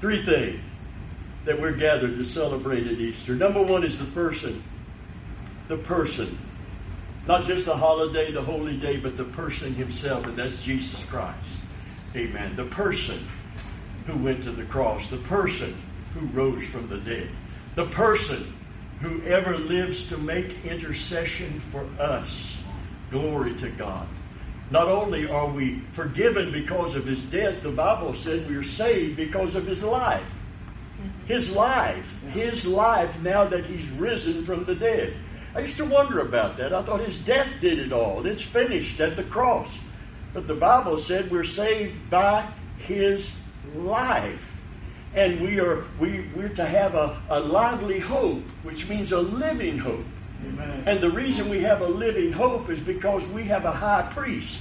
Three things that we're gathered to celebrate at Easter. Number one is the person. The person. Not just the holiday, the holy day, but the person himself, and that's Jesus Christ. Amen. The person who went to the cross, the person who rose from the dead, the person who ever lives to make intercession for us. Glory to God. Not only are we forgiven because of his death, the Bible said we are saved because of his life. His life. His life now that he's risen from the dead. I used to wonder about that. I thought his death did it all. It's finished at the cross. But the Bible said we're saved by his life. And we are we, we're to have a, a lively hope, which means a living hope. Amen. And the reason we have a living hope is because we have a high priest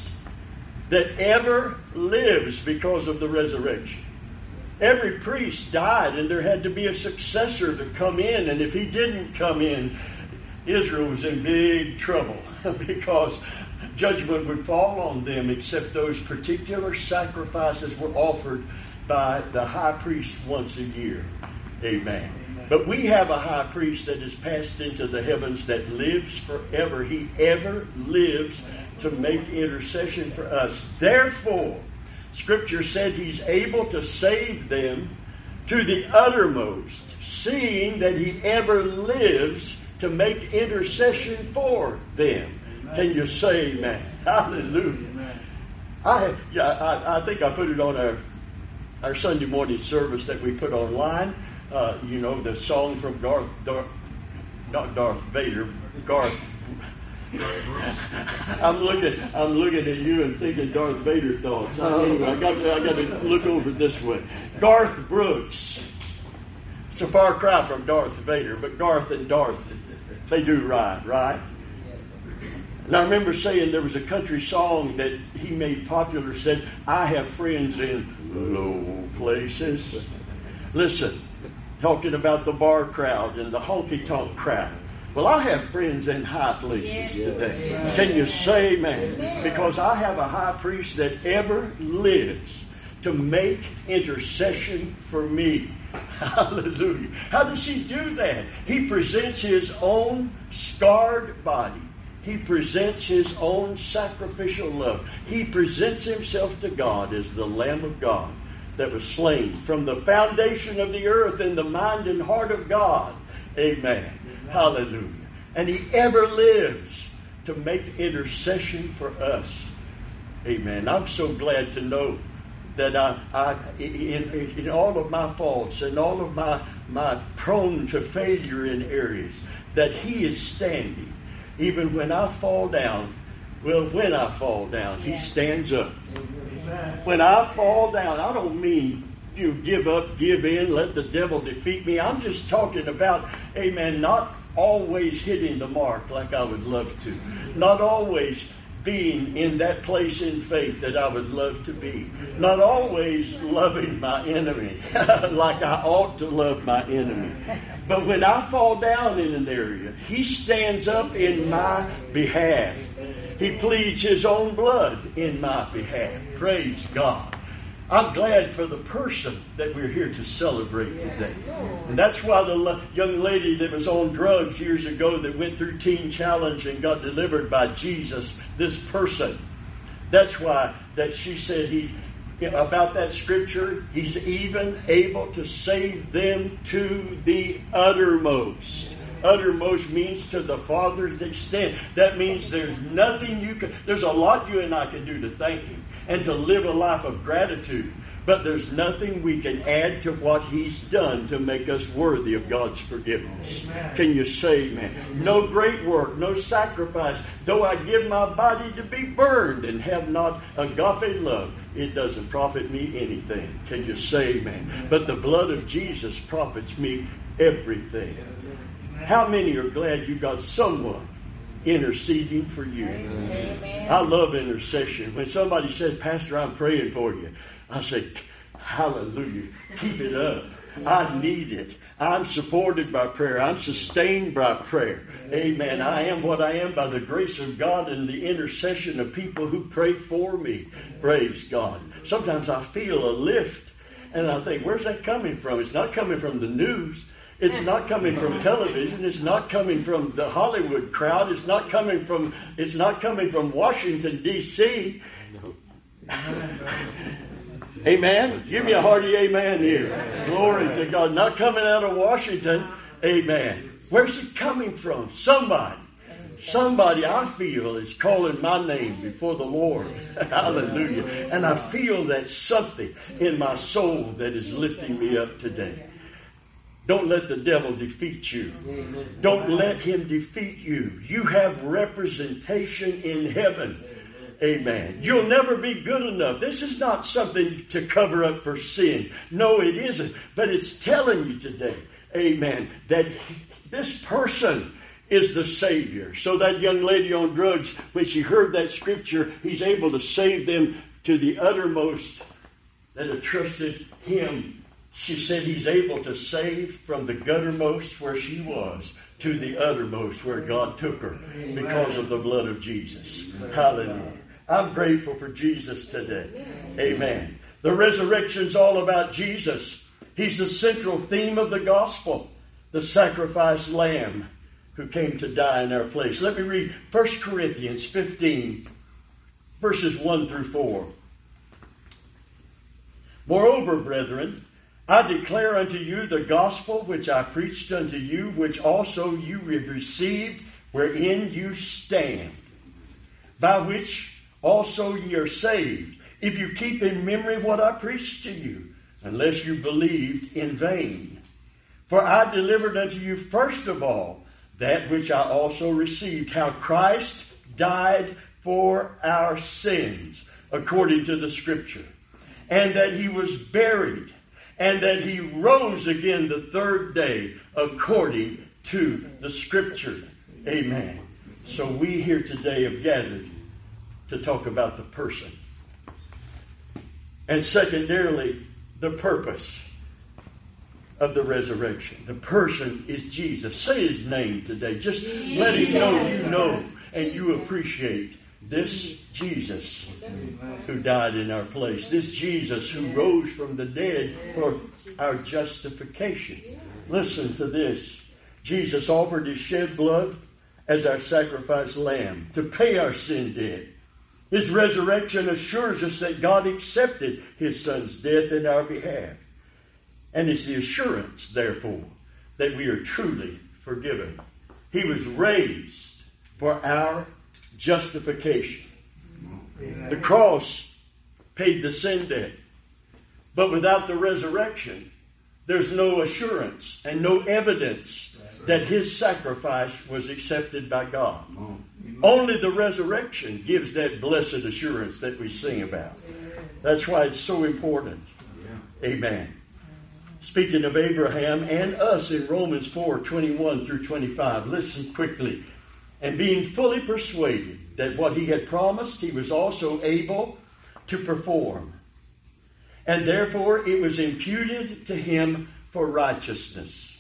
that ever lives because of the resurrection. Every priest died, and there had to be a successor to come in. And if he didn't come in, Israel was in big trouble because judgment would fall on them, except those particular sacrifices were offered by the high priest once a year. Amen. But we have a high priest that is passed into the heavens that lives forever. He ever lives to make intercession for us. Therefore, Scripture said he's able to save them to the uttermost, seeing that he ever lives to make intercession for them. Amen. Can you say amen? Hallelujah. Amen. I, yeah, I, I think I put it on our, our Sunday morning service that we put online. Uh, you know, the song from Darth, Darth, not Darth Vader, Garth I'm looking, I'm looking at you and thinking Darth Vader thoughts. Anyway, I got, to, I got to look over this way. Garth Brooks. It's a far cry from Darth Vader, but Garth and Darth, they do ride, right? And I remember saying there was a country song that he made popular. Said, "I have friends in low places." Listen, talking about the bar crowd and the honky tonk crowd. Well, I have friends in high places yes. today. Amen. Can you say amen? amen? Because I have a high priest that ever lives to make intercession for me. Hallelujah. How does he do that? He presents his own scarred body. He presents his own sacrificial love. He presents himself to God as the Lamb of God that was slain from the foundation of the earth in the mind and heart of God. Amen. Hallelujah. And He ever lives to make intercession for us. Amen. I'm so glad to know that I, I in, in, all of my faults and all of my, my prone to failure in areas, that He is standing. Even when I fall down, well, when I fall down, He stands up. When I fall down, I don't mean you give up, give in, let the devil defeat me. I'm just talking about, amen, not always hitting the mark like I would love to, not always being in that place in faith that I would love to be, not always loving my enemy like I ought to love my enemy. But when I fall down in an area, he stands up in my behalf. He pleads his own blood in my behalf. Praise God. I'm glad for the person that we're here to celebrate today. And that's why the young lady that was on drugs years ago that went through Teen Challenge and got delivered by Jesus, this person, that's why that she said he about that scripture, he's even able to save them to the uttermost. Uttermost means to the Father's extent. That means there's nothing you can, there's a lot you and I can do to thank Him and to live a life of gratitude. But there's nothing we can add to what He's done to make us worthy of God's forgiveness. Amen. Can you say amen? No great work, no sacrifice. Though I give my body to be burned and have not agape love, it doesn't profit me anything. Can you say amen? But the blood of Jesus profits me everything. How many are glad you got someone interceding for you. Amen. I love intercession. When somebody says, Pastor, I'm praying for you, I say, Hallelujah. Keep it up. I need it. I'm supported by prayer. I'm sustained by prayer. Amen. I am what I am by the grace of God and the intercession of people who pray for me. Praise God. Sometimes I feel a lift And I think, where's that coming from? It's not coming from the news. It's not coming from television. It's not coming from the Hollywood crowd. It's not coming from. It's not coming from Washington D.C. amen. Give me a hearty amen here. Glory to God. Not coming out of Washington. Amen. Where's it coming from? Somebody. Somebody I feel is calling my name before the Lord. Hallelujah. And I feel that something in my soul that is lifting me up today. Don't let the devil defeat you. Don't let him defeat you. You have representation in heaven. Amen. You'll never be good enough. This is not something to cover up for sin. No, it isn't. But it's telling you today, amen, that this person is the Savior. So that young lady on drugs, when she heard that scripture, he's able to save them to the uttermost that have trusted him she said he's able to save from the guttermost where she was to the uttermost where God took her because of the blood of Jesus. Hallelujah. I'm grateful for Jesus today. Amen. The resurrection's all about Jesus. He's the central theme of the gospel, the sacrificed lamb who came to die in our place. Let me read 1 Corinthians 15, verses 1 through 4. Moreover, brethren, I declare unto you the gospel which I preached unto you, which also you received, wherein you stand, by which also ye are saved, if you keep in memory what I preached to you, unless you believed in vain. For I delivered unto you first of all that which I also received, how Christ died for our sins, according to the Scripture, and that he was buried and that he rose again the third day according to the scripture. Amen. So we here today have gathered to talk about the person. And secondarily, the purpose of the resurrection. The person is Jesus. Say his name today. Just let him know you know and you appreciate this Jesus who died in our place. This Jesus who rose from the dead for our justification. Listen to this. Jesus offered his shed blood as our sacrifice lamb to pay our sin debt. His resurrection assures us that God accepted his son's death in our behalf. And it's the assurance, therefore, that we are truly forgiven. He was raised for our justification. The cross paid the sin debt. But without the resurrection, there's no assurance and no evidence that his sacrifice was accepted by God. Only the resurrection gives that blessed assurance that we sing about. That's why it's so important. Amen. Speaking of Abraham and us in Romans 4 21 through 25, listen quickly and being fully persuaded that what he had promised he was also able to perform. And therefore it was imputed to him for righteousness.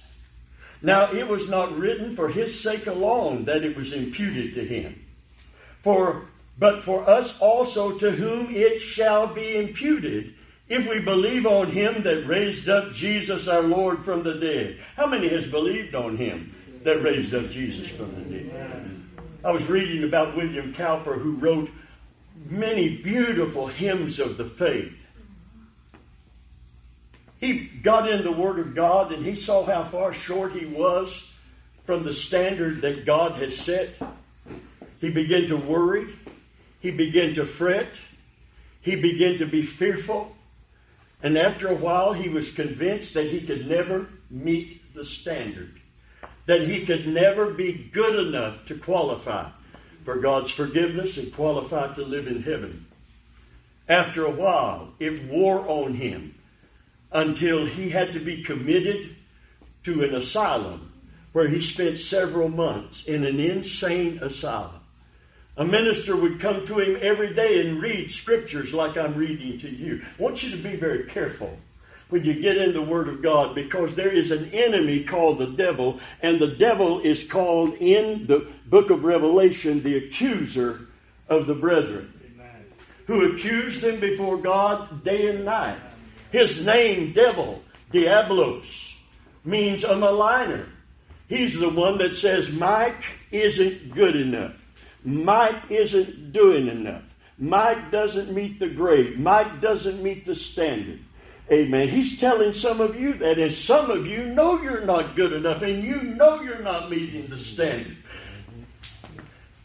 Now it was not written for his sake alone that it was imputed to him. For but for us also to whom it shall be imputed if we believe on him that raised up Jesus our Lord from the dead. How many has believed on him that raised up Jesus from the dead? I was reading about William Cowper, who wrote many beautiful hymns of the faith. He got in the Word of God and he saw how far short he was from the standard that God had set. He began to worry. He began to fret. He began to be fearful. And after a while, he was convinced that he could never meet the standard that he could never be good enough to qualify for God's forgiveness and qualify to live in heaven. After a while, it wore on him until he had to be committed to an asylum where he spent several months in an insane asylum. A minister would come to him every day and read scriptures like I'm reading to you. I want you to be very careful when you get in the Word of God because there is an enemy called the devil, and the devil is called in the book of Revelation the accuser of the brethren, who accused them before God day and night. His name, devil, Diablos, means a maligner. He's the one that says Mike isn't good enough. Mike isn't doing enough. Mike doesn't meet the grade. Mike doesn't meet the standard. Amen. He's telling some of you that, and some of you know you're not good enough, and you know you're not meeting the standard.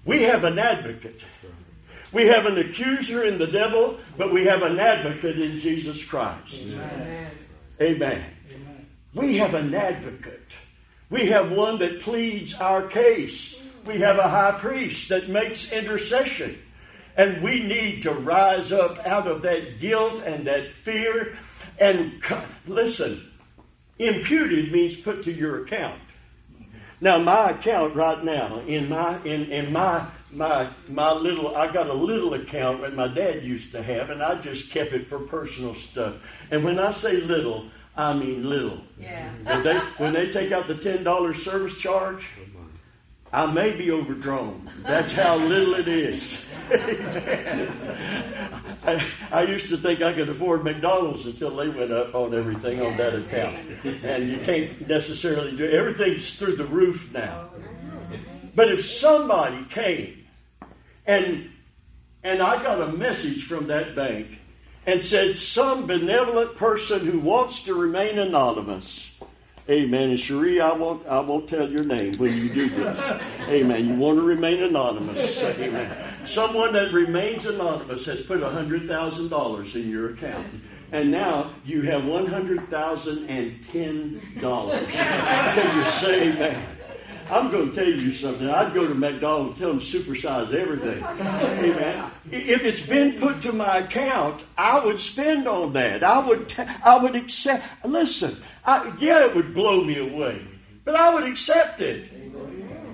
We have an advocate. We have an accuser in the devil, but we have an advocate in Jesus Christ. Amen. Amen. Amen. We have an advocate. We have one that pleads our case. We have a high priest that makes intercession. And we need to rise up out of that guilt and that fear. And listen, imputed means put to your account. Now, my account right now, in my in, in my my my little I got a little account that my dad used to have, and I just kept it for personal stuff. And when I say little, I mean little. Yeah. When they, when they take out the ten dollars service charge, I may be overdrawn. That's how little it is. I, I, used to think I could afford McDonald's until they went up on everything on that account. And you can't necessarily do everything's through the roof now. But if somebody came and and I got a message from that bank and said, Some benevolent person who wants to remain anonymous. Amen. And Cherie, I won't, I won't tell your name when you do this. Amen. You want to remain anonymous. Amen. Someone that remains anonymous has put $100,000 in your account. And now you have $100,010. Can you say amen? I'm going to tell you something. I'd go to McDonald's and tell them supersize everything. Amen. If it's been put to my account, I would spend on that. I would, t- I would accept. Listen, I, yeah, it would blow me away, but I would accept it.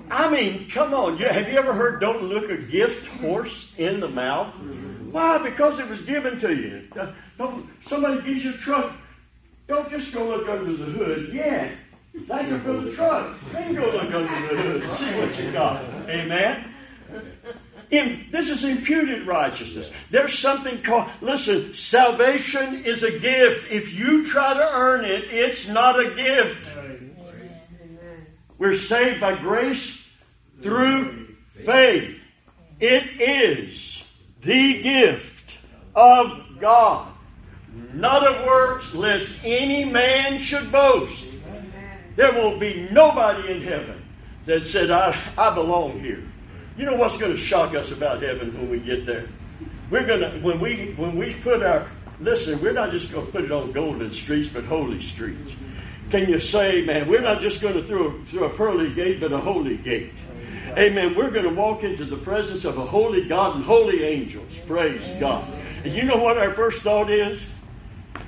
I mean, come on. Have you ever heard "Don't look a gift horse in the mouth"? Why? Because it was given to you. Uh, don't, somebody gives you a truck. Don't just go look under the hood. Yeah, Thank you for the truck. Then go look under the hood and see what you got. Amen. In, this is imputed righteousness. There's something called, listen, salvation is a gift. If you try to earn it, it's not a gift. We're saved by grace through faith. It is the gift of God, not of works, lest any man should boast. There will be nobody in heaven that said, I, I belong here. You know what's going to shock us about heaven when we get there? We're going to, when we, when we put our, listen, we're not just going to put it on golden streets, but holy streets. Can you say, man, we're not just going to through, through a pearly gate, but a holy gate. Amen. We're going to walk into the presence of a holy God and holy angels. Praise God. And you know what our first thought is?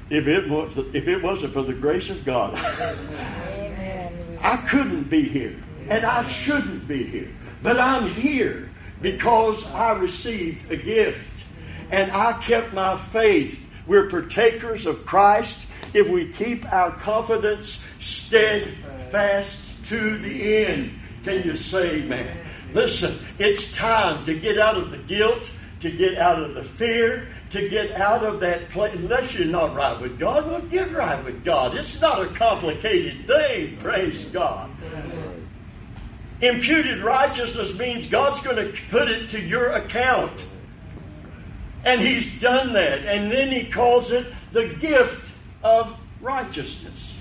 If it was, if it wasn't for the grace of God, I couldn't be here, and I shouldn't be here. But I'm here because I received a gift, and I kept my faith. We're partakers of Christ if we keep our confidence steadfast to the end. Can you say amen? Listen, it's time to get out of the guilt, to get out of the fear, to get out of that place. Unless you're not right with God, well, get right with God. It's not a complicated thing, praise God. Imputed righteousness means God's going to put it to your account. And He's done that. And then He calls it the gift of righteousness.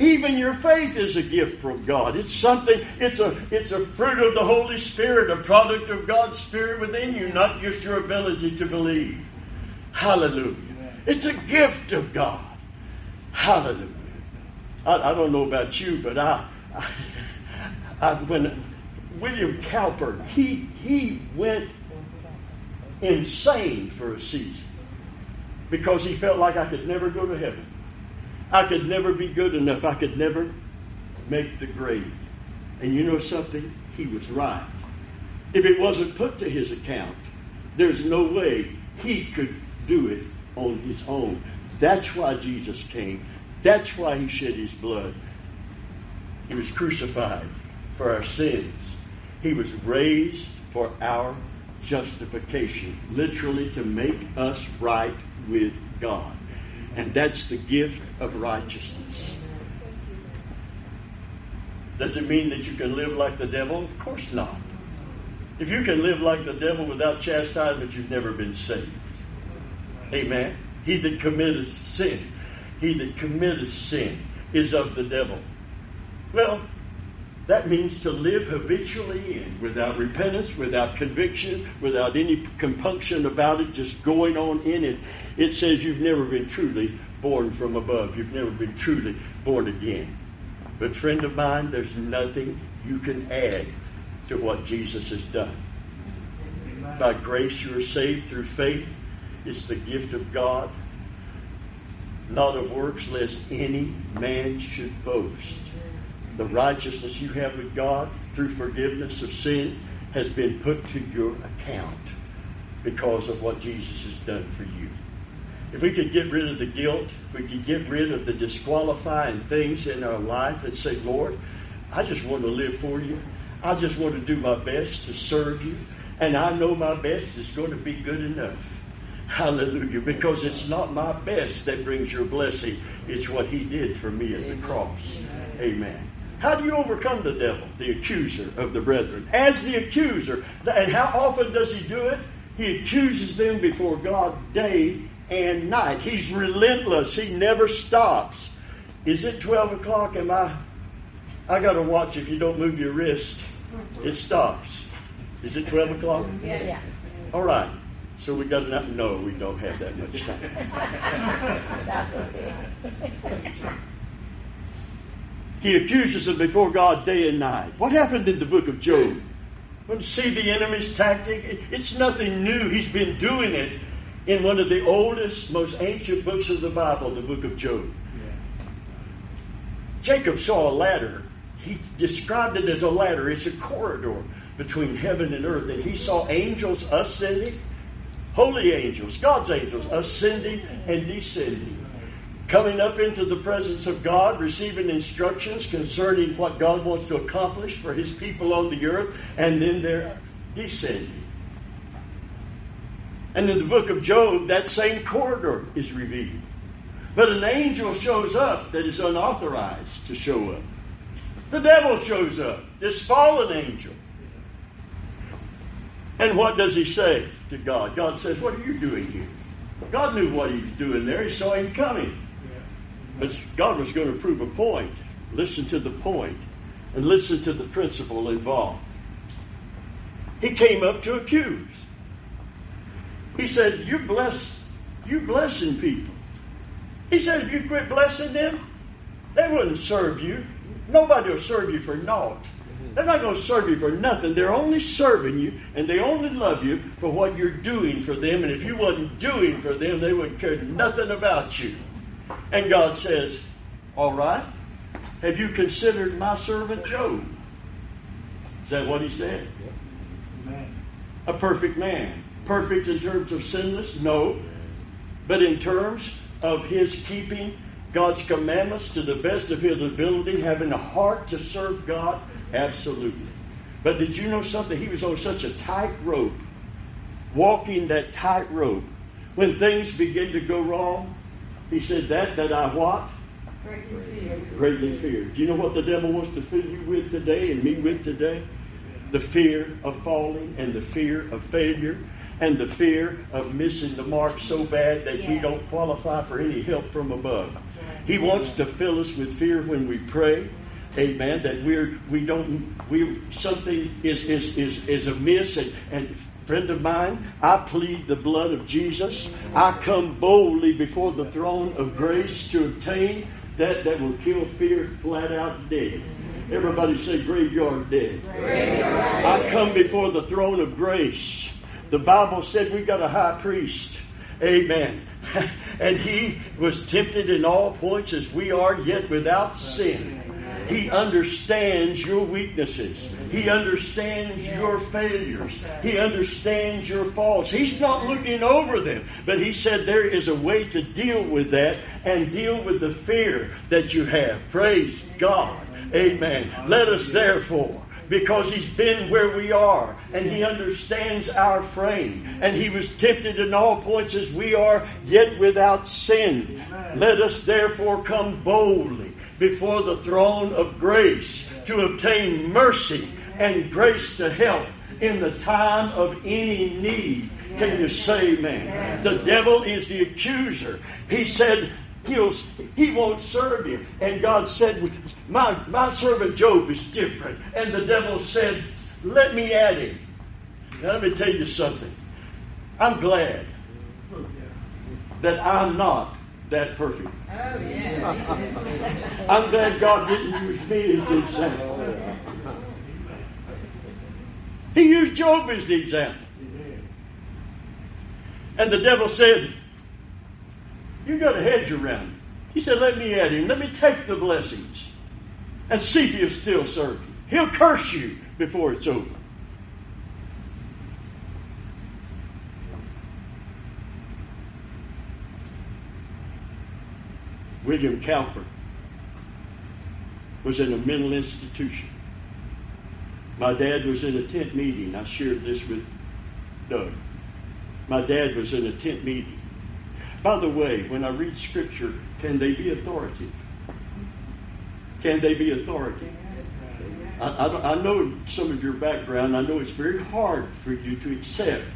Even your faith is a gift from God. It's something, it's a, it's a fruit of the Holy Spirit, a product of God's Spirit within you, not just your ability to believe. Hallelujah. It's a gift of God. Hallelujah. I, I don't know about you, but I, I, I when William Cowper, he he went insane for a season because he felt like I could never go to heaven. I could never be good enough. I could never make the grade. And you know something? He was right. If it wasn't put to his account, there's no way he could do it on his own. That's why Jesus came. That's why he shed his blood. He was crucified for our sins. He was raised for our justification, literally to make us right with God. And that's the gift of righteousness. Does it mean that you can live like the devil? Of course not. If you can live like the devil without chastisement, you've never been saved. Amen. He that committeth sin, he that committeth sin is of the devil. Well, that means to live habitually and without repentance, without conviction, without any compunction about it, just going on in it. It says you've never been truly born from above. You've never been truly born again. But, friend of mine, there's nothing you can add to what Jesus has done. By grace, you are saved through faith. It's the gift of God, not of works, lest any man should boast. The righteousness you have with God through forgiveness of sin has been put to your account because of what Jesus has done for you. If we could get rid of the guilt, we could get rid of the disqualifying things in our life and say, Lord, I just want to live for you. I just want to do my best to serve you. And I know my best is going to be good enough. Hallelujah. Because it's not my best that brings your blessing, it's what He did for me at the cross. Amen. How do you overcome the devil, the accuser of the brethren? As the accuser. And how often does he do it? He accuses them before God day and night. He's relentless. He never stops. Is it 12 o'clock? Am I? I got to watch if you don't move your wrist, it stops. Is it 12 o'clock? Yes. All right. So we got to no, we don't have that much time. That's okay. he accuses them before God day and night. What happened in the book of Job? To see the enemy's tactic? It's nothing new. He's been doing it in one of the oldest, most ancient books of the Bible, the book of Job. Jacob saw a ladder. He described it as a ladder. It's a corridor between heaven and earth. And he saw angels ascending, holy angels, God's angels, ascending and descending. Coming up into the presence of God, receiving instructions concerning what God wants to accomplish for his people on the earth, and then they're descending. And in the book of Job, that same corridor is revealed. But an angel shows up that is unauthorized to show up. The devil shows up, this fallen angel. And what does he say to God? God says, What are you doing here? God knew what he was doing there. He saw him coming. But God was going to prove a point. Listen to the point and listen to the principle involved. He came up to accuse. He said, You bless you blessing people. He said, if you quit blessing them, they wouldn't serve you. Nobody will serve you for naught. They're not going to serve you for nothing. They're only serving you, and they only love you for what you're doing for them. And if you wasn't doing for them, they wouldn't care nothing about you. And God says, All right, have you considered my servant Job? Is that what he said? A perfect man. Perfect in terms of sinless? No. But in terms of his keeping God's commandments to the best of his ability, having a heart to serve God? Absolutely. But did you know something? He was on such a tight rope, walking that tight rope. When things begin to go wrong, he said, That that I what? Greatly feared. Greatly feared. Do you know what the devil wants to fill you with today and me with today? The fear of falling and the fear of failure and the fear of missing the mark so bad that we don't qualify for any help from above. He wants to fill us with fear when we pray. Amen. That we're we don't we something is is is, is amiss and, and friend of mine, I plead the blood of Jesus. I come boldly before the throne of grace to obtain that that will kill fear flat out dead. Everybody say graveyard dead. I come before the throne of grace. The Bible said we got a high priest. Amen. and he was tempted in all points as we are, yet without sin. He understands your weaknesses. He understands your failures. He understands your faults. He's not looking over them, but he said there is a way to deal with that and deal with the fear that you have. Praise God. Amen. Let us therefore because he's been where we are and he understands our frame. And he was tempted in all points as we are, yet without sin. Let us therefore come boldly before the throne of grace to obtain mercy and grace to help in the time of any need. Can you say amen? The devil is the accuser. He said, He'll, he won't serve you. And God said, my, my servant Job is different. And the devil said, Let me at him. Now, let me tell you something. I'm glad that I'm not that perfect. Oh, yeah. I'm glad God didn't use me as the example. He used Job as the example. And the devil said, You got a hedge around him. He said, Let me at him. Let me take the blessings and see if he'll still serve you. He'll curse you before it's over. William Cowper was in a mental institution. My dad was in a tent meeting. I shared this with Doug. My dad was in a tent meeting. By the way, when I read scripture, can they be authoritative? Can they be authoritative? I, I, I, know some of your background. I know it's very hard for you to accept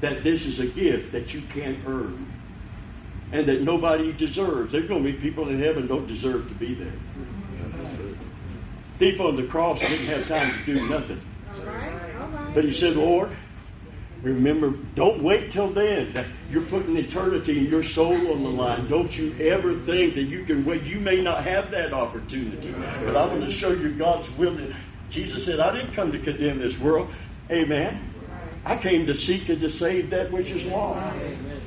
that this is a gift that you can't earn and that nobody deserves. There's going to be people in heaven don't deserve to be there. Thief on the cross didn't have time to do nothing. But he said, Lord, remember, don't wait till then. You're putting eternity and your soul on the line. Don't you ever think that you can wait. You may not have that opportunity. But I want to show you God's will. Jesus said, I didn't come to condemn this world. Amen. I came to seek and to save that which is lost.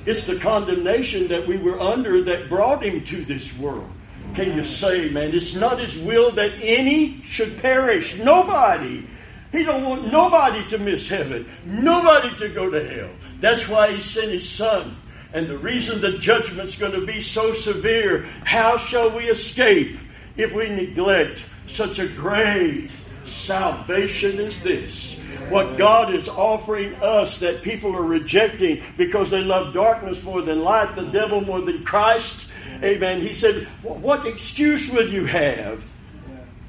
It's the condemnation that we were under that brought him to this world. Can you say, man, it's not his will that any should perish. Nobody. He don't want nobody to miss heaven. Nobody to go to hell. That's why he sent his son. And the reason the judgment's going to be so severe, how shall we escape if we neglect such a great salvation as this? What God is offering us that people are rejecting because they love darkness more than light, the devil more than Christ, Amen. He said, What excuse would you have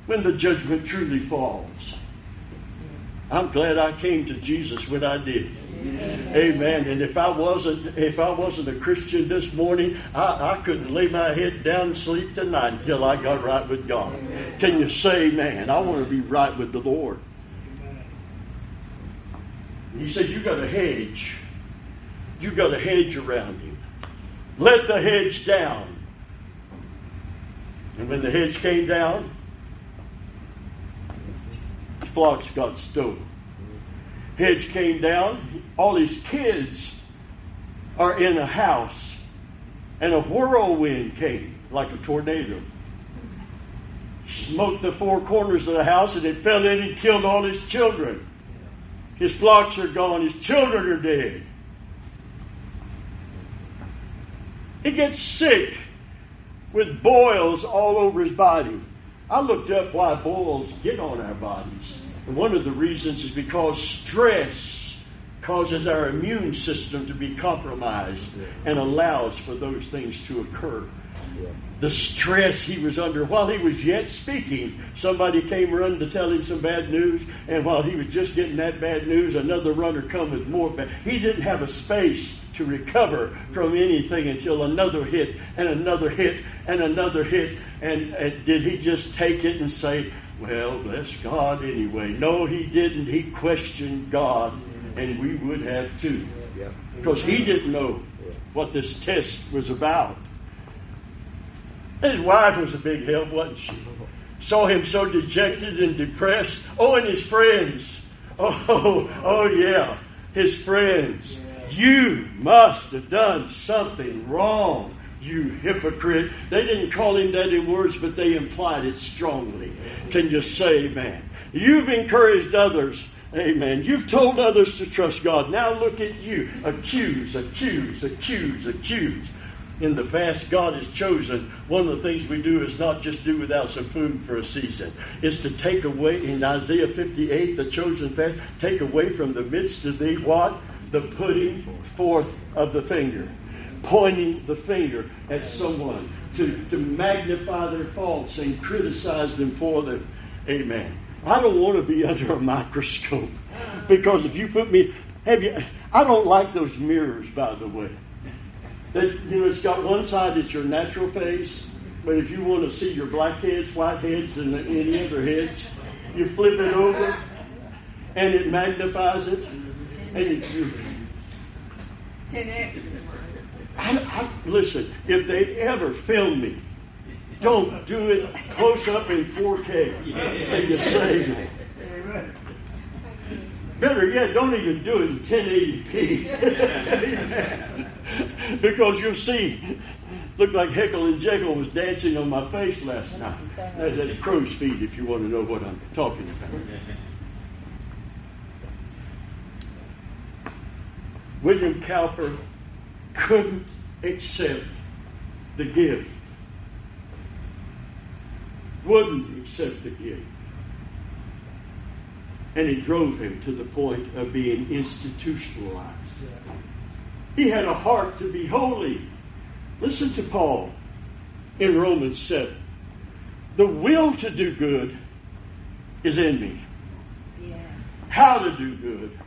when the judgment truly falls? I'm glad I came to Jesus when I did. Amen. And if I wasn't, if I wasn't a Christian this morning, I, I couldn't lay my head down and sleep tonight until I got right with God. Can you say, man, I want to be right with the Lord? He said, you got a hedge. You got a hedge around him. Let the hedge down. And when the hedge came down, his flocks got stolen. Hedge came down, all his kids are in a house, and a whirlwind came like a tornado. Smoked the four corners of the house, and it fell in and killed all his children. His flocks are gone, his children are dead. He gets sick with boils all over his body. I looked up why boils get on our bodies. And one of the reasons is because stress causes our immune system to be compromised and allows for those things to occur. The stress he was under while he was yet speaking, somebody came running to tell him some bad news, and while he was just getting that bad news, another runner come with more bad. He didn't have a space to recover from anything until another hit and another hit and another hit. And, and did he just take it and say, well, bless God anyway? No, he didn't. He questioned God, and we would have too. Because he didn't know what this test was about. His wife was a big help, wasn't she? Saw him so dejected and depressed. Oh, and his friends. Oh, oh yeah, his friends. You must have done something wrong, you hypocrite. They didn't call him that in words, but they implied it strongly. Can you say man? You've encouraged others. Amen. You've told others to trust God. Now look at you. Accuse, accuse, accuse, accuse. In the fast God has chosen, one of the things we do is not just do without some food for a season. It's to take away, in Isaiah 58, the chosen fast, take away from the midst of thee what? The putting forth of the finger. Pointing the finger at someone to, to magnify their faults and criticize them for them. Amen. I don't want to be under a microscope because if you put me, have you? I don't like those mirrors, by the way. That you know, it's got one side that's your natural face, but if you want to see your black heads, white heads, and any other heads, you flip it over, and it magnifies it, and you. 10x. I, I, listen, if they ever film me, don't do it close up in 4K. And you save me. Better yet, don't even do it in 1080p. because you'll see, looked like Heckle and Jeckle was dancing on my face last night. That, that's crow's feet if you want to know what I'm talking about. William Cowper couldn't accept the gift. Wouldn't accept the gift. And it drove him to the point of being institutionalized. He had a heart to be holy. Listen to Paul in Romans 7. The will to do good is in me. Yeah. How to do good,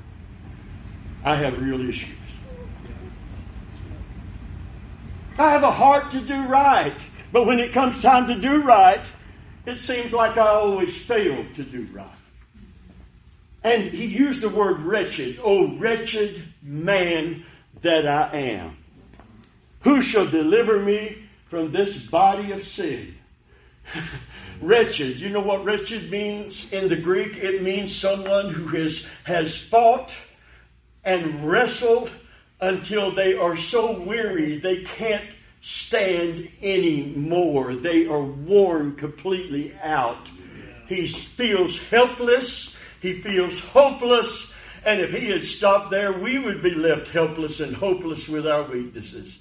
I have real issues. I have a heart to do right, but when it comes time to do right, it seems like I always fail to do right. And he used the word wretched. Oh, wretched man that I am. Who shall deliver me from this body of sin? wretched. You know what wretched means in the Greek? It means someone who has, has fought and wrestled until they are so weary they can't stand anymore. They are worn completely out. He feels helpless. He feels hopeless. And if he had stopped there, we would be left helpless and hopeless with our weaknesses.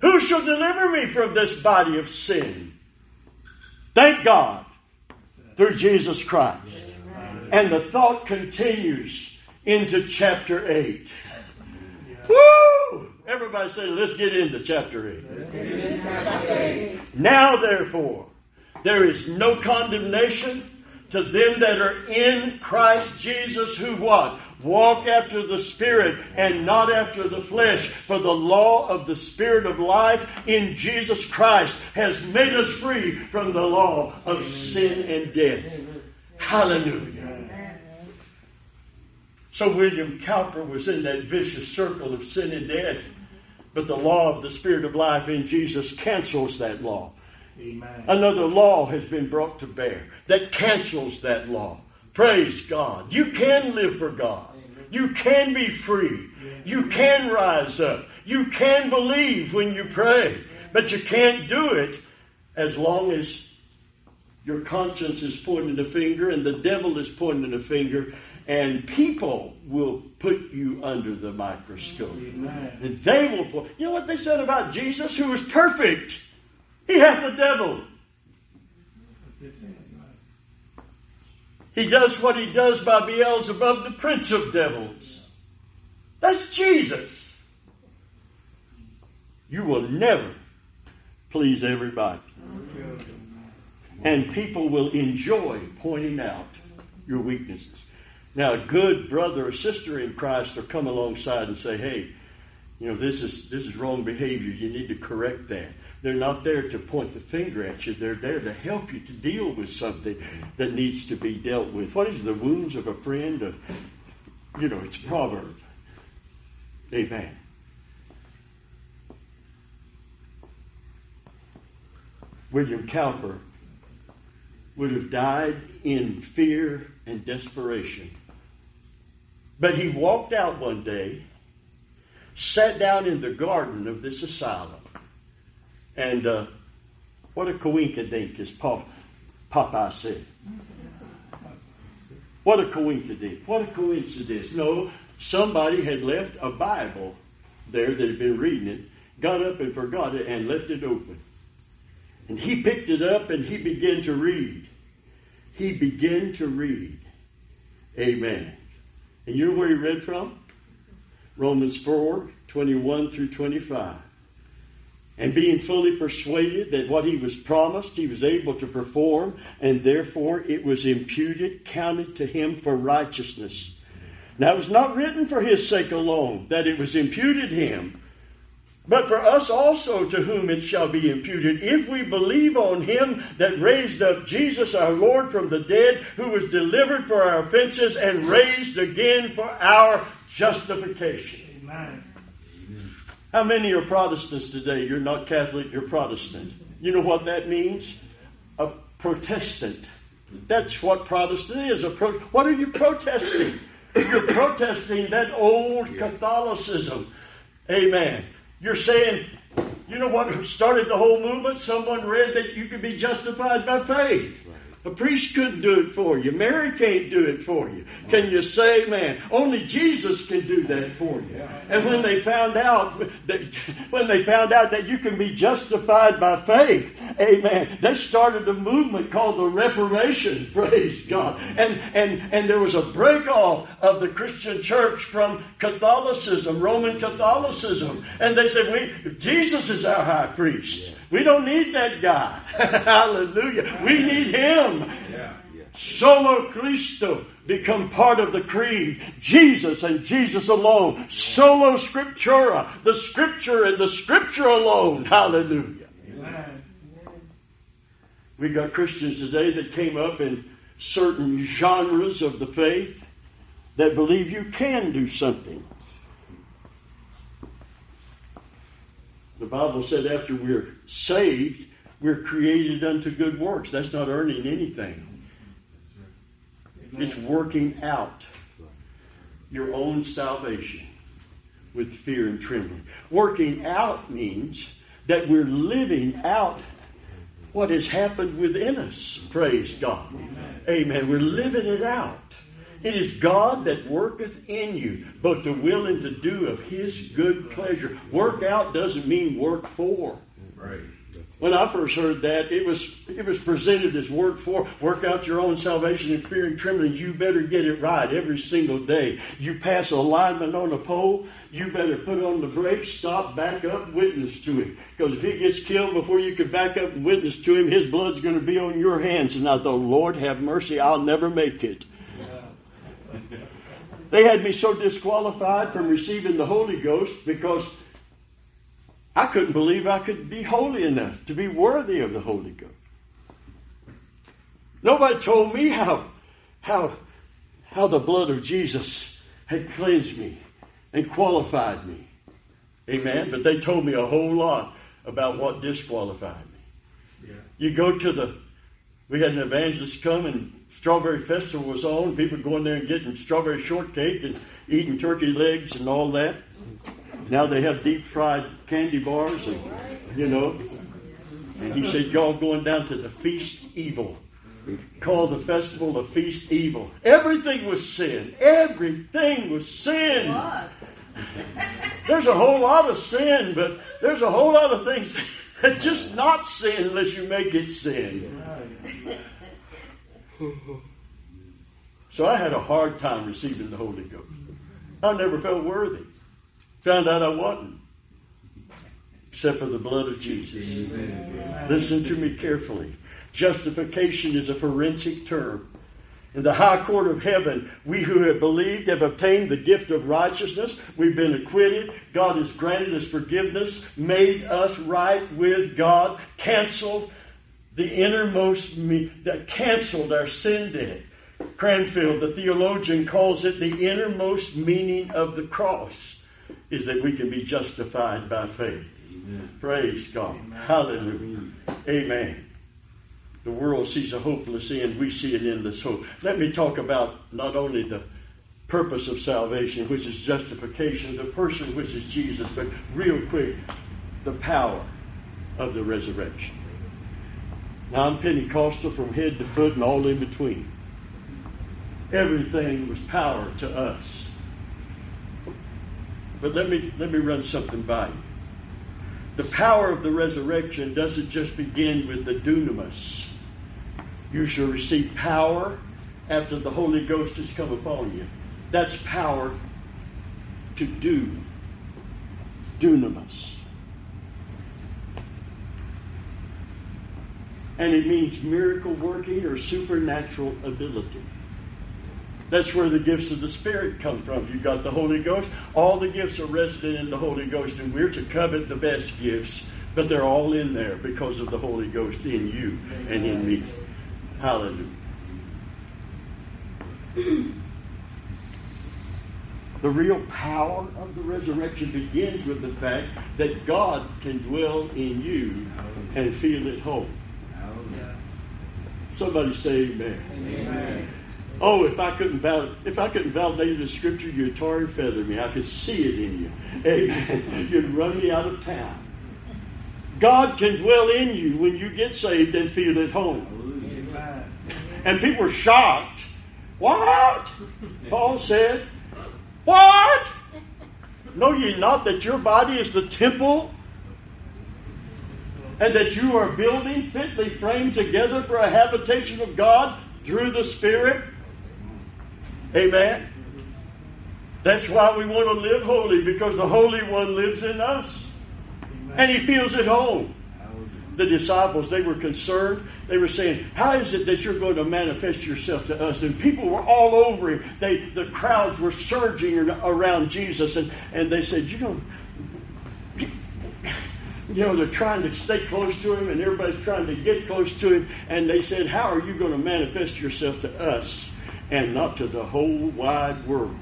Who shall deliver me from this body of sin? Thank God through Jesus Christ. And the thought continues into chapter 8. Woo! Everybody say, let's get into chapter 8. Now, therefore, there is no condemnation to them that are in Christ Jesus who what? Walk after the Spirit and not after the flesh. For the law of the Spirit of life in Jesus Christ has made us free from the law of sin and death. Hallelujah. So William Cowper was in that vicious circle of sin and death. But the law of the Spirit of life in Jesus cancels that law. Amen. Another law has been brought to bear that cancels that law. Praise God. You can live for God. You can be free. You can rise up. You can believe when you pray. But you can't do it as long as your conscience is pointing a finger and the devil is pointing a finger and people will put you under the microscope. Amen. And they will point. You know what they said about Jesus, who was perfect? He hath the devil. He does what he does by Beelzebub, the prince of devils. That's Jesus. You will never please everybody. And people will enjoy pointing out your weaknesses. Now, a good brother or sister in Christ will come alongside and say, hey, you know, this is, this is wrong behavior. You need to correct that. They're not there to point the finger at you. They're there to help you to deal with something that needs to be dealt with. What is the wounds of a friend? Of, you know, it's a proverb. Amen. William Cowper would have died in fear and desperation. But he walked out one day, sat down in the garden of this asylum, and uh, what a coinkydink, as Pop, Popeye said. What a coinkydink. What a coincidence. No, somebody had left a Bible there that had been reading it, got up and forgot it and left it open. And he picked it up and he began to read. He began to read. Amen. And you know where he read from? Romans 4 21 through 25. And being fully persuaded that what he was promised he was able to perform, and therefore it was imputed, counted to him for righteousness. Now it was not written for his sake alone that it was imputed him, but for us also to whom it shall be imputed, if we believe on him that raised up Jesus our Lord from the dead, who was delivered for our offenses and raised again for our justification. Amen. How many are Protestants today? You're not Catholic, you're Protestant. You know what that means? A Protestant. That's what Protestant is. A pro- what are you protesting? You're protesting that old Catholicism. Amen. You're saying, you know what started the whole movement? Someone read that you could be justified by faith. A priest couldn't do it for you. Mary can't do it for you. Can you say, man, only Jesus can do that for you? And when they found out that, when they found out that you can be justified by faith, amen, they started a movement called the Reformation, praise God. And, and, and there was a break off of the Christian church from Catholicism, Roman Catholicism. And they said, we, Jesus is our high priest. We don't need that guy. Hallelujah. We need him. Solo Cristo become part of the creed. Jesus and Jesus alone. Solo Scriptura. The Scripture and the Scripture alone. Hallelujah. We got Christians today that came up in certain genres of the faith that believe you can do something. The Bible said after we're saved, we're created unto good works. That's not earning anything. It's working out your own salvation with fear and trembling. Working out means that we're living out what has happened within us. Praise God. Amen. Amen. We're living it out. It is God that worketh in you, both to will and to do of His good pleasure. Work out doesn't mean work for. Right. When I first heard that, it was it was presented as work for work out your own salvation in fear and trembling. You better get it right every single day. You pass a lineman on a pole, you better put on the brakes, stop, back up, witness to him. Because if he gets killed before you can back up and witness to him, his blood's going to be on your hands. And I thought, Lord, have mercy, I'll never make it. They had me so disqualified from receiving the Holy Ghost because I couldn't believe I could be holy enough to be worthy of the Holy Ghost. Nobody told me how, how, how the blood of Jesus had cleansed me and qualified me. Amen. But they told me a whole lot about what disqualified me. Yeah. You go to the, we had an evangelist come and Strawberry Festival was on. People going there and getting strawberry shortcake and eating turkey legs and all that. Now they have deep fried candy bars and, you know. And he said, Y'all going down to the feast evil. Call the festival the feast evil. Everything was sin. Everything was sin. there's a whole lot of sin, but there's a whole lot of things that just not sin unless you make it sin. So I had a hard time receiving the Holy Ghost. I never felt worthy. Found out I wasn't. Except for the blood of Jesus. Amen. Listen to me carefully. Justification is a forensic term. In the high court of heaven, we who have believed have obtained the gift of righteousness. We've been acquitted. God has granted us forgiveness, made us right with God, canceled the innermost me that canceled our sin debt. Cranfield, the theologian, calls it the innermost meaning of the cross is that we can be justified by faith. Amen. Praise God. Amen. Hallelujah. Amen. The world sees a hopeless end. We see an endless hope. Let me talk about not only the purpose of salvation, which is justification, the person, which is Jesus, but real quick, the power of the resurrection. Now I'm Pentecostal from head to foot and all in between. Everything was power to us. But let me let me run something by you. The power of the resurrection doesn't just begin with the dunamis. You shall receive power after the Holy Ghost has come upon you. That's power to do. Dunamis. And it means miracle working or supernatural ability. That's where the gifts of the Spirit come from. You've got the Holy Ghost. All the gifts are resident in the Holy Ghost, and we're to covet the best gifts, but they're all in there because of the Holy Ghost in you and in me. Hallelujah. the real power of the resurrection begins with the fact that God can dwell in you and feel at home. Somebody say amen. amen. Oh, if I couldn't val- if I couldn't validate the scripture, you'd tar and feather me. I could see it in you. Amen. You'd run me out of town. God can dwell in you when you get saved and feel at home. And people are shocked. What? Paul said. What? Know ye not that your body is the temple and that you are building fitly framed together for a habitation of God through the Spirit? Amen. That's why we want to live holy because the Holy One lives in us. And He feels at home. The disciples, they were concerned. They were saying, How is it that you're going to manifest yourself to us? And people were all over him. They, the crowds were surging around Jesus. And, and they said, You know, you know, they're trying to stay close to him and everybody's trying to get close to him. And they said, How are you going to manifest yourself to us? And not to the whole wide world.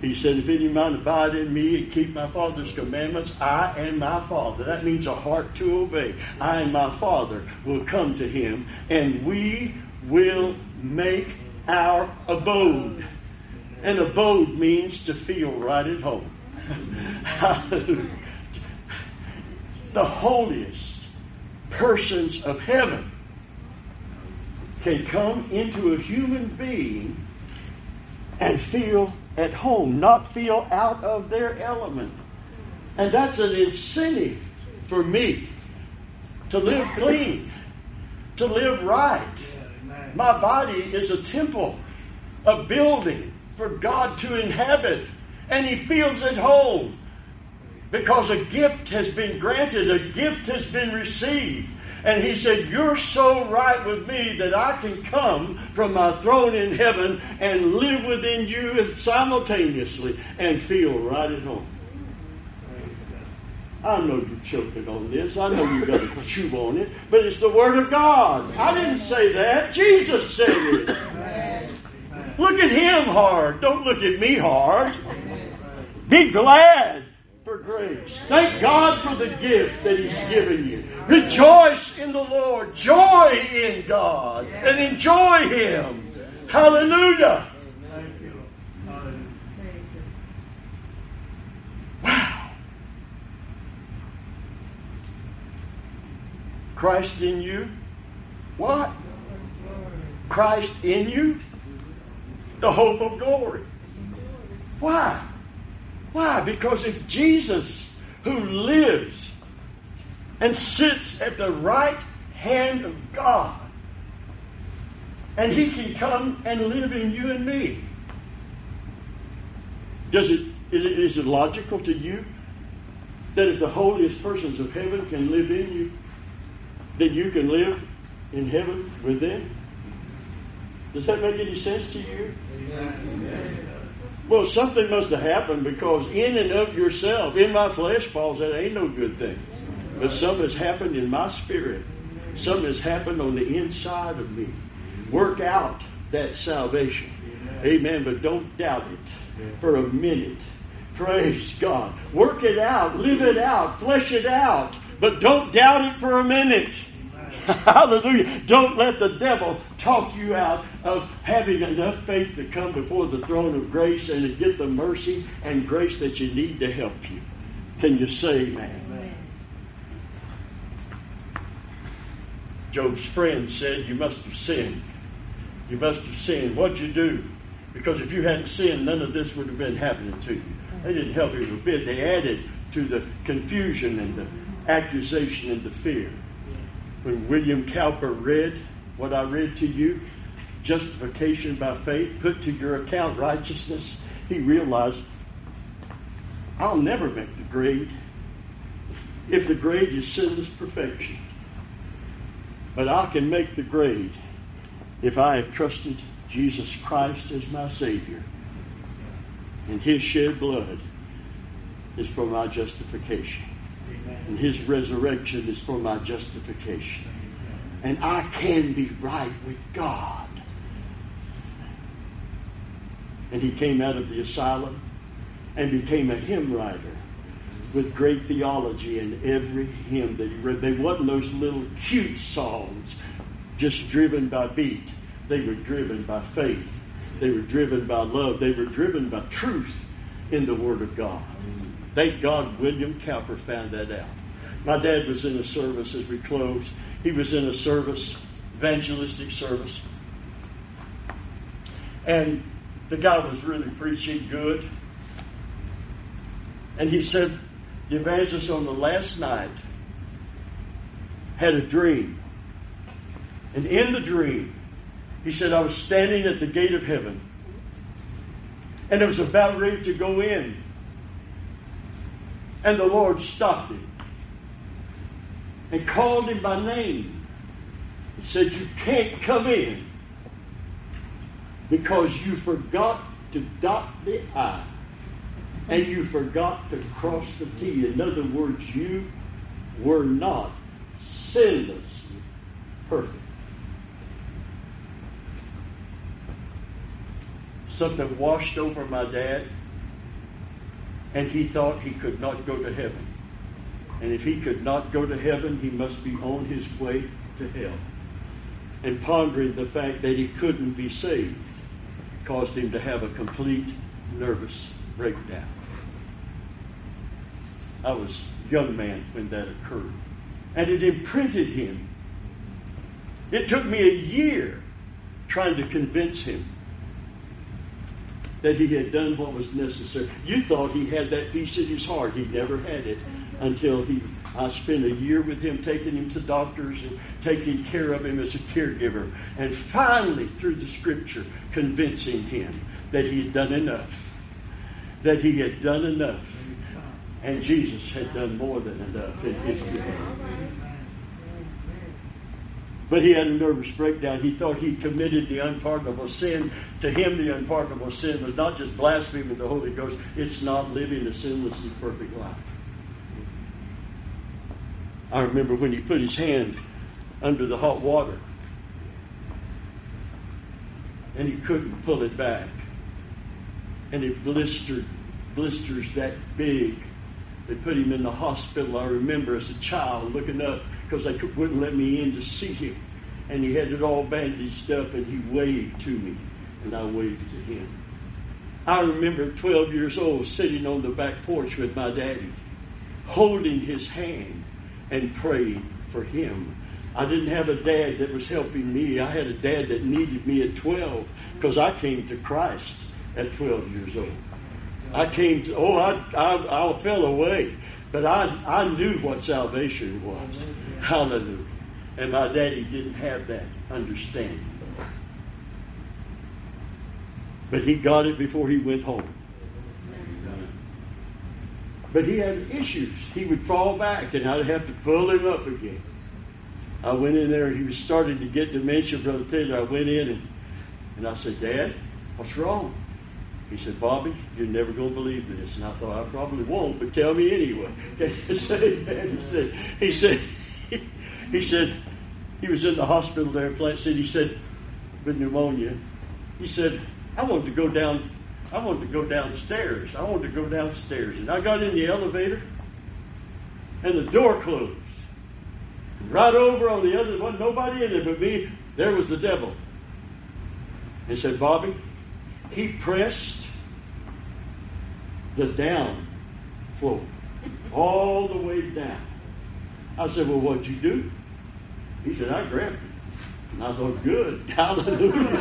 He said, If any man abide in me and keep my Father's commandments, I and my Father. That means a heart to obey. I and my Father will come to him, and we will make our abode. And abode means to feel right at home. the holiest persons of heaven can come into a human being and feel at home, not feel out of their element. And that's an incentive for me to live clean, to live right. My body is a temple, a building for God to inhabit, and He feels at home because a gift has been granted, a gift has been received. And he said, You're so right with me that I can come from my throne in heaven and live within you simultaneously and feel right at home. I know you're choking on this. I know you've got to chew on it. But it's the Word of God. I didn't say that. Jesus said it. Look at Him hard. Don't look at me hard. Be glad for grace. Thank God for the gift that He's given you. Rejoice in the Lord. Joy in God. And enjoy Him. Hallelujah. Wow. Christ in you? What? Christ in you? The hope of glory. Why? Why? Because if Jesus, who lives and sits at the right hand of God, and he can come and live in you and me, does it is, it logical to you that if the holiest persons of heaven can live in you, that you can live in heaven with them? Does that make any sense to you? Amen. Well, something must have happened because in and of yourself, in my flesh, Paul said, ain't no good thing. But something has happened in my spirit. Something has happened on the inside of me. Work out that salvation. Amen. But don't doubt it for a minute. Praise God. Work it out. Live it out. Flesh it out. But don't doubt it for a minute. Hallelujah. Don't let the devil talk you out of having enough faith to come before the throne of grace and to get the mercy and grace that you need to help you. Can you say amen? amen. Job's friend said, You must have sinned. You must have sinned. What'd you do? Because if you hadn't sinned, none of this would have been happening to you. They didn't help you a bit. They added to the confusion and the accusation and the fear. When William Cowper read what I read to you, justification by faith, put to your account righteousness, he realized, I'll never make the grade if the grade is sinless perfection. But I can make the grade if I have trusted Jesus Christ as my Savior. And His shed blood is for my justification. And His resurrection is for my justification. And I can be right with God. And he came out of the asylum and became a hymn writer with great theology in every hymn that he read. They wasn't those little cute songs just driven by beat. They were driven by faith. They were driven by love. They were driven by truth in the Word of God. Thank God William Cowper found that out. My dad was in a service as we closed. He was in a service, evangelistic service. And the guy was really preaching good. And he said, the evangelist on the last night had a dream. And in the dream, he said, I was standing at the gate of heaven. And I was about ready to go in. And the Lord stopped him and called him by name. He said, You can't come in because you forgot to dot the I and you forgot to cross the T. In other words, you were not sinlessly perfect. Something washed over my dad, and he thought he could not go to heaven. And if he could not go to heaven, he must be on his way to hell. And pondering the fact that he couldn't be saved caused him to have a complete nervous breakdown. I was young man when that occurred. And it imprinted him. It took me a year trying to convince him that he had done what was necessary. You thought he had that peace in his heart. He never had it until he I spent a year with him, taking him to doctors and taking care of him as a caregiver. And finally, through the scripture, convincing him that he had done enough. That he had done enough. And Jesus had done more than enough in his behalf. But he had a nervous breakdown. He thought he committed the unpardonable sin. To him, the unpardonable sin was not just blaspheming the Holy Ghost, it's not living a sinless and perfect life. I remember when he put his hand under the hot water and he couldn't pull it back. And it blistered, blisters that big. They put him in the hospital. I remember as a child looking up because they wouldn't let me in to see him. And he had it all bandaged up and he waved to me and I waved to him. I remember 12 years old sitting on the back porch with my daddy, holding his hand and praying for him. I didn't have a dad that was helping me. I had a dad that needed me at 12 because I came to Christ at 12 years old. I came to, oh, I, I, I fell away, but I, I knew what salvation was. Hallelujah. And my daddy didn't have that understanding. But he got it before he went home. But he had issues. He would fall back, and I'd have to pull him up again. I went in there, and he was starting to get dementia, Brother Taylor. I went in, and, and I said, Dad, what's wrong? He said, Bobby, you're never going to believe this. And I thought, I probably won't, but tell me anyway. he said, he said, he said, he was in the hospital there in Plant City. He said, with pneumonia. He said, I wanted to go down I wanted to go downstairs. I wanted to go downstairs. And I got in the elevator, and the door closed. Right over on the other, wasn't nobody in there but me. There was the devil. And said, Bobby, he pressed the down floor all the way down. I said, Well, what'd you do? He said, I grabbed it. And I thought, good, hallelujah.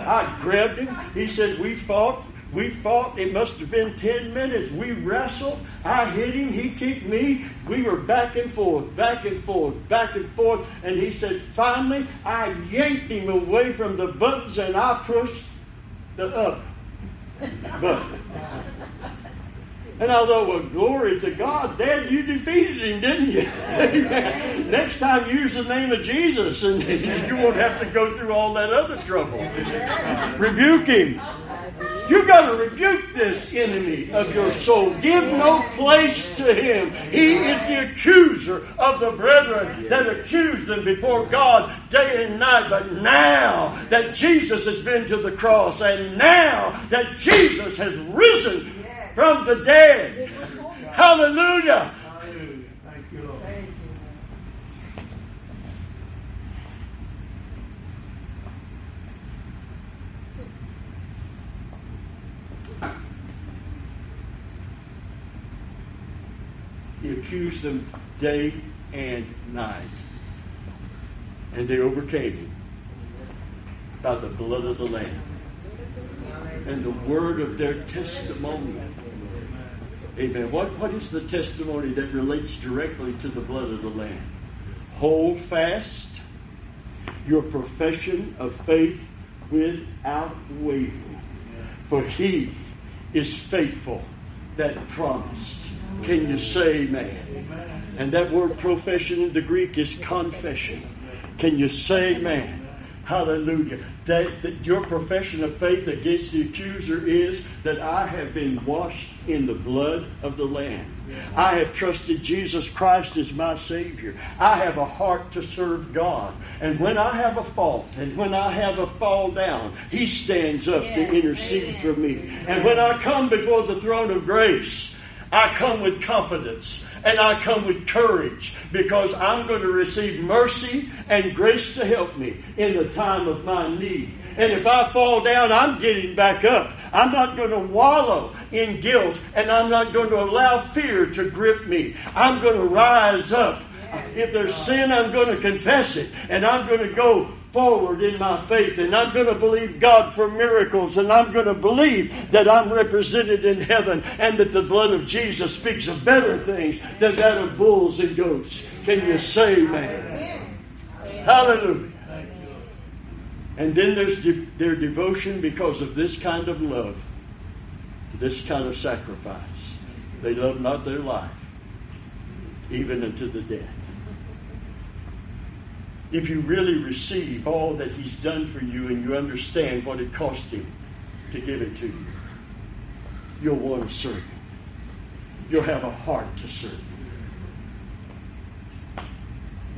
I grabbed him. He said, we fought We fought. It must have been 10 minutes. We wrestled. I hit him. He kicked me. We were back and forth, back and forth, back and forth. And he said, finally, I yanked him away from the buttons and I pushed the up button. And I thought, well, glory to God, Dad, you defeated him, didn't you? Next time, use the name of Jesus, and you won't have to go through all that other trouble. Rebuke him. You got to rebuke this enemy of your soul. Give no place to him. He is the accuser of the brethren that accuse them before God day and night. But now that Jesus has been to the cross, and now that Jesus has risen from the dead, hallelujah. Accused them day and night. And they overcame him by the blood of the Lamb and the word of their testimony. Amen. What, what is the testimony that relates directly to the blood of the Lamb? Hold fast your profession of faith without wavering, for he is faithful that promised. Can you say amen? And that word profession in the Greek is confession. Can you say amen? Hallelujah. That, that your profession of faith against the accuser is that I have been washed in the blood of the Lamb. I have trusted Jesus Christ as my Savior. I have a heart to serve God. And when I have a fault and when I have a fall down, He stands up yes, to intercede amen. for me. And when I come before the throne of grace, I come with confidence and I come with courage because I'm going to receive mercy and grace to help me in the time of my need. And if I fall down, I'm getting back up. I'm not going to wallow in guilt and I'm not going to allow fear to grip me. I'm going to rise up. If there's sin, I'm going to confess it and I'm going to go forward in my faith and I'm going to believe God for miracles and I'm going to believe that I'm represented in heaven and that the blood of Jesus speaks of better things than that of bulls and goats. Can you say amen? Hallelujah. And then there's de- their devotion because of this kind of love, this kind of sacrifice. They love not their life, even unto the death if you really receive all that He's done for you and you understand what it cost Him to give it to you, you'll want to serve Him. You'll have a heart to serve Him.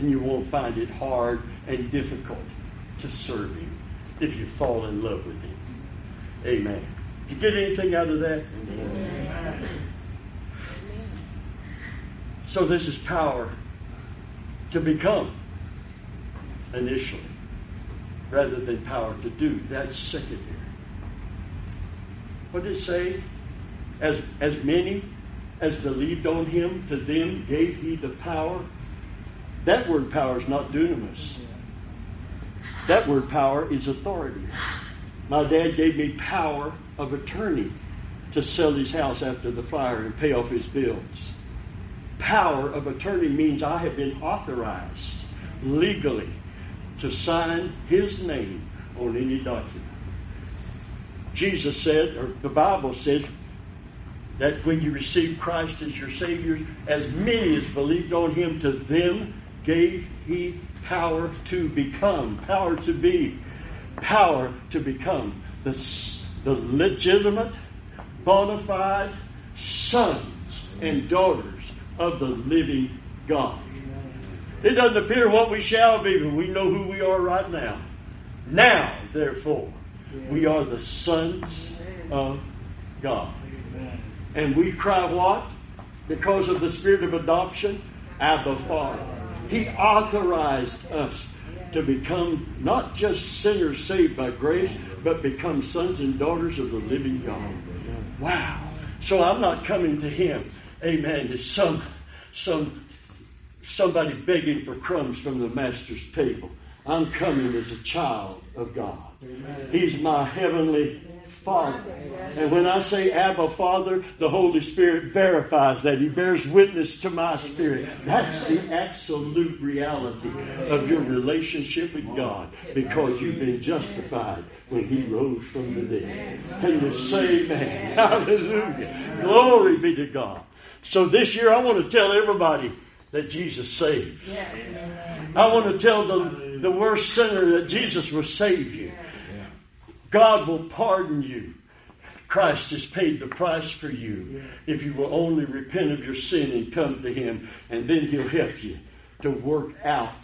And you won't find it hard and difficult to serve Him if you fall in love with Him. Amen. Did you get anything out of that? Amen. So this is power to become initially, rather than power to do. That's secondary. What did it say? As, as many as believed on him, to them gave he the power. That word power is not dunamis. That word power is authority. My dad gave me power of attorney to sell his house after the fire and pay off his bills. Power of attorney means I have been authorized legally to sign his name on any document. Jesus said, or the Bible says, that when you receive Christ as your Savior, as many as believed on him, to them gave he power to become, power to be, power to become the, the legitimate, bona fide sons and daughters of the living God. It doesn't appear what we shall be, but we know who we are right now. Now, therefore, we are the sons of God. And we cry what? Because of the spirit of adoption? Abba Father. He authorized us to become not just sinners saved by grace, but become sons and daughters of the living God. Wow. So I'm not coming to Him, amen, to some, some somebody begging for crumbs from the master's table. I'm coming as a child of God. Amen. He's my heavenly Father. And when I say Abba Father, the Holy Spirit verifies that. He bears witness to my spirit. That's the absolute reality of your relationship with God because you've been justified when He rose from the dead. Can you say amen? Hallelujah. Glory be to God. So this year I want to tell everybody that Jesus saves. I want to tell the, the worst sinner that Jesus will save you. God will pardon you. Christ has paid the price for you if you will only repent of your sin and come to Him, and then He'll help you to work out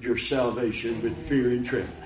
your salvation with fear and trembling.